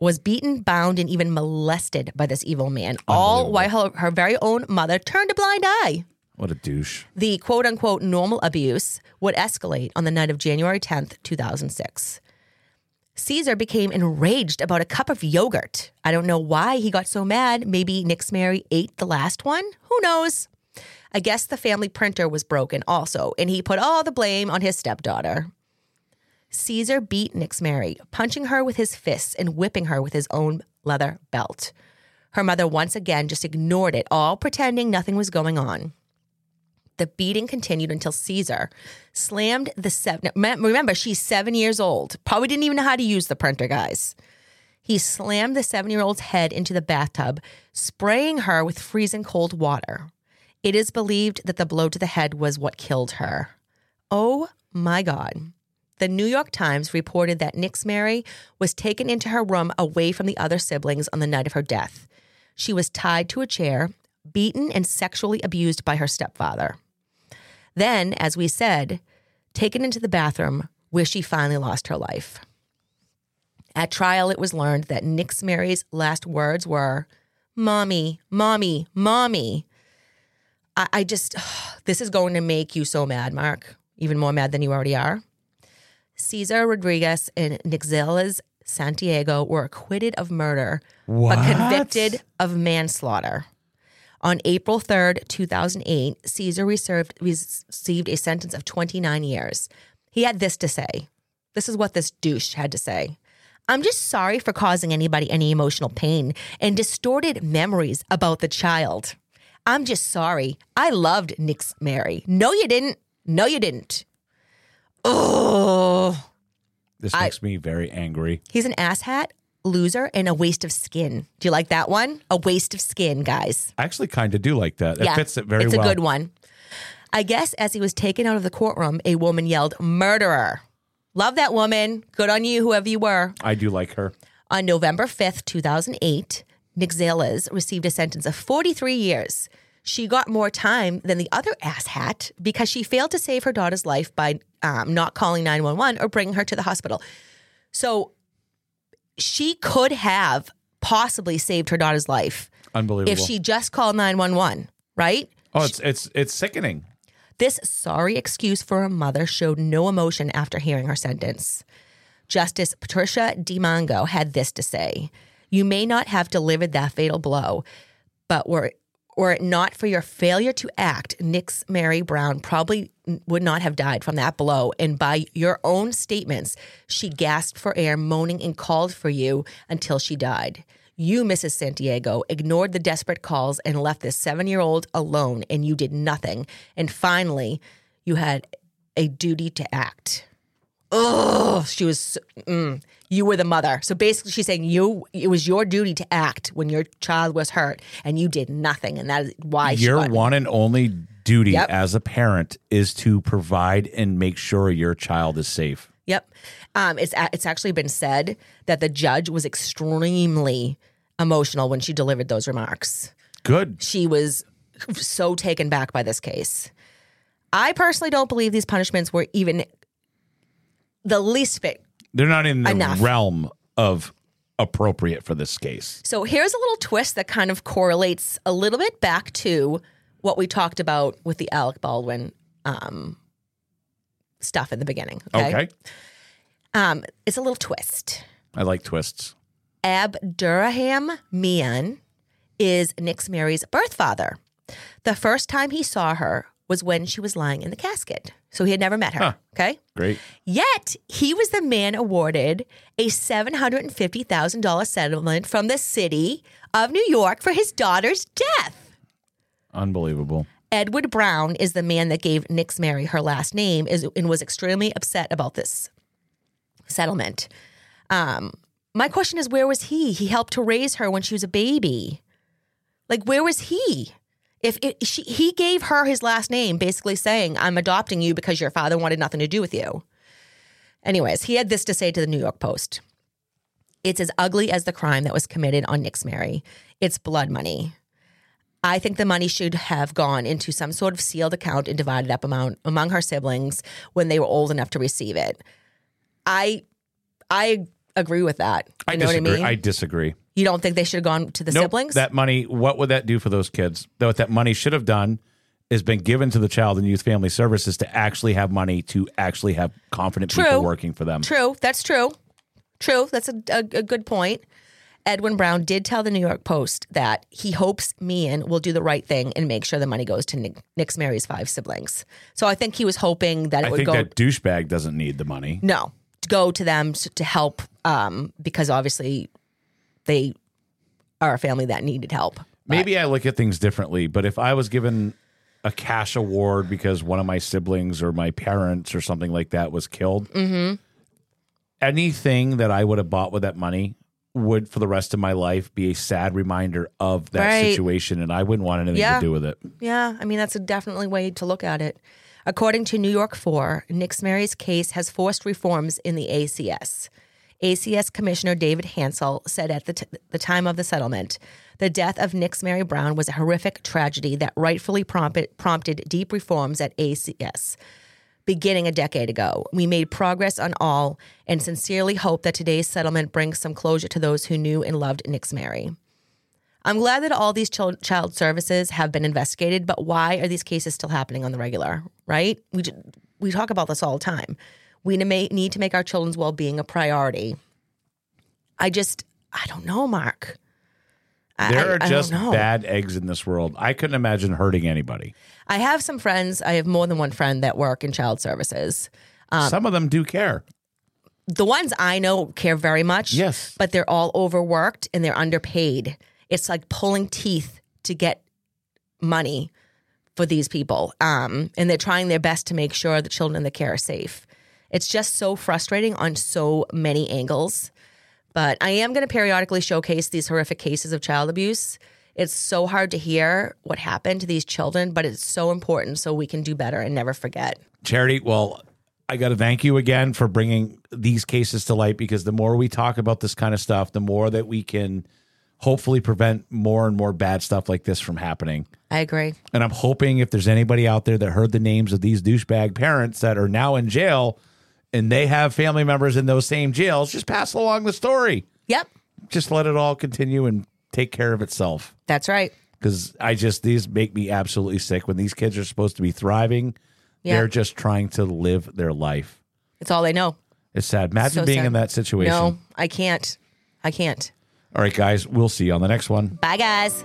was beaten, bound, and even molested by this evil man, all while her, her very own mother turned a blind eye. What a douche. The quote unquote normal abuse would escalate on the night of January 10th, 2006. Caesar became enraged about a cup of yogurt. I don't know why he got so mad. Maybe Nixzmary ate the last one? Who knows? I guess the family printer was broken also, and he put all the blame on his stepdaughter. Caesar beat Nixzmary, punching her with his fists and whipping her with his own leather belt. Her mother once again just ignored it, all pretending nothing was going on. The beating continued until Caesar slammed the seven. Remember, she's seven years old. Probably didn't even know how to use the printer, guys. He slammed the seven year old's head into the bathtub, spraying her with freezing cold water. It is believed that the blow to the head was what killed her. Oh my God. the New York Times reported that Nixzmary was taken into her room away from the other siblings on the night of her death. She was tied to a chair, beaten, and sexually abused by her stepfather. Then, as we said, taken into the bathroom where she finally lost her life. At trial, it was learned that Nixzmary's last words were, Mommy, Mommy, Mommy. I, I just, this is going to make you so mad, Mark, even more mad than you already are. Cesar Rodriguez and Nixzaliz Santiago were acquitted of murder, What? but convicted of manslaughter. On April 3rd, 2008, Caesar reserved, received a sentence of 29 years. He had this to say. This is what this douche had to say. I'm just sorry for causing anybody any emotional pain and distorted memories about the child. I'm just sorry. I loved Nixzmary. No, you didn't. No, you didn't. Oh, This I- makes me very angry. he's an asshat, loser, and a waste of skin. Do you like that one? A waste of skin, guys. I actually kind of do like that. It fits it very it's well. It's a good one. I guess as he was taken out of the courtroom, a woman yelled, Murderer. Love that woman. Good on you, whoever you were. I do like her. On November 5th, 2008, Nixzaliz received a sentence of 43 years. She got more time than the other asshat because she failed to save her daughter's life by um, not calling 911 or bringing her to the hospital. So she could have possibly saved her daughter's life Unbelievable. if she just called 911, right? oh, it's it's it's sickening. This sorry excuse for a mother showed no emotion after hearing her sentence. Justice Patricia DiMango had this to say You may not have delivered that fatal blow, but were, were it not for your failure to act, Nixzmary Brown probably would not have died from that blow. And by your own statements, she gasped for air, moaning, and called for you until she died. You, Mrs. Santiago, ignored the desperate calls and left this seven year old alone, and you did nothing. And finally, you had a duty to act. Oh, she was. Mm, you were the mother. So basically, she's saying you. It was your duty to act when your child was hurt, and you did nothing, and that is why Your one and only duty Yep. as a parent is to provide and make sure your child is safe. Yep. Um, it's it's actually been said that the judge was extremely emotional when she delivered those remarks. Good. She was so taken back by this case. I personally don't believe these punishments were even the least bit. They're not in the Enough. realm of appropriate for this case. So here's a little twist that kind of correlates a little bit back to what we talked about with the Alec Baldwin um, stuff in the beginning. Okay. Okay. Um, it's a little twist. I like twists. Abdurraham Mian is Nixzmary's birth father. The first time he saw her was when she was lying in the casket. So he had never met her. Huh. Okay. Great. Yet he was the man awarded a $750,000 settlement from the city of New York for his daughter's death. Unbelievable. Edward Brown is the man that gave Nixzmary her last name is, and was extremely upset about this settlement. Um, my question is, where was he? He helped to raise her when she was a baby. Like, where was he? If it, she, he gave her his last name, basically saying, "I'm adopting you because your father wanted nothing to do with you." Anyways, he had this to say to the New York Post. It's as ugly as the crime that was committed on Nixzmary. It's blood money. I think the money should have gone into some sort of sealed account and divided up among, among her siblings when they were old enough to receive it. I I agree with that. You I know disagree. what I mean? I disagree. You don't think they should have gone to the Nope. siblings? That money, what would that do for those kids? What that money should have done is been given to the Child and Youth Family Services to actually have money to actually have confident True. people working for them. True. That's true. True. That's a, a, a good point. Edwin Brown did tell the New York Post that he hopes Mian will do the right thing and make sure the money goes to Nick, Nixzmary's five siblings. So I think he was hoping that it I would think go. that douchebag doesn't need the money. No, to go to them s- to help um, because obviously they are a family that needed help. Maybe I look at things differently, but if I was given a cash award because one of my siblings or my parents or something like that was killed, Mm-hmm. anything that I would have bought with that money would for the rest of my life be a sad reminder of that Right. situation and I wouldn't want anything Yeah. to do with it. Yeah, I mean that's a definitely way to look at it. According to New York 4, Nixzmary's case has forced reforms in the ACS. ACS Commissioner David Hansell said at the, t- the time of the settlement, the death of Nixzmary Brown was a horrific tragedy that rightfully prompted, prompted deep reforms at ACS. Beginning a decade ago, we made progress on all and sincerely hope that today's settlement brings some closure to those who knew and loved Nixzmary. I'm glad that all these child, child services have been investigated, but why are these cases still happening on the regular? Right? We we talk about this all the time. We need to make our children's well being a priority. I just, I don't know, Mark. There I, are just bad eggs in this world. I couldn't imagine hurting anybody. I have some friends. I have more than one friend that work in child services. Um, Some of them do care. the ones I know care very much. Yes. But they're all overworked and they're underpaid. It's like pulling teeth to get money for these people. Um, and they're trying their best to make sure the children in the care are safe. It's just so frustrating on so many angles. But I am going to periodically showcase these horrific cases of child abuse. It's so hard to hear what happened to these children, but it's so important so we can do better and never forget. Charity, well, I got to thank you again for bringing these cases to light because the more we talk about this kind of stuff, the more that we can hopefully prevent more and more bad stuff like this from happening. I agree. And I'm hoping if there's anybody out there that heard the names of these douchebag parents that are now in jail and they have family members in those same jails, just pass along the story. Yep. Just let it all continue and take care of itself. That's right. Because I just, these make me absolutely sick when these kids are supposed to be thriving. Yeah. They're just trying to live their life. It's all they know. It's sad. Imagine So being sad. in that situation. No, I can't. I can't. All right, guys, we'll see you on the next one. Bye, guys.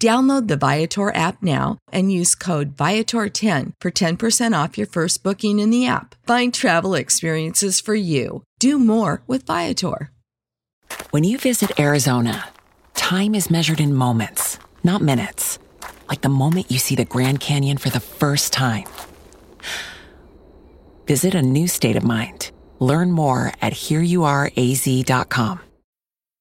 Download the Viator app now and use code Viator10 for 10% off your first booking in the app. Find travel experiences for you. Do more with Viator. When you visit Arizona, time is measured in moments, not minutes. Like the moment you see the Grand Canyon for the first time. Visit a new state of mind. Learn more at hereyouareaz.com.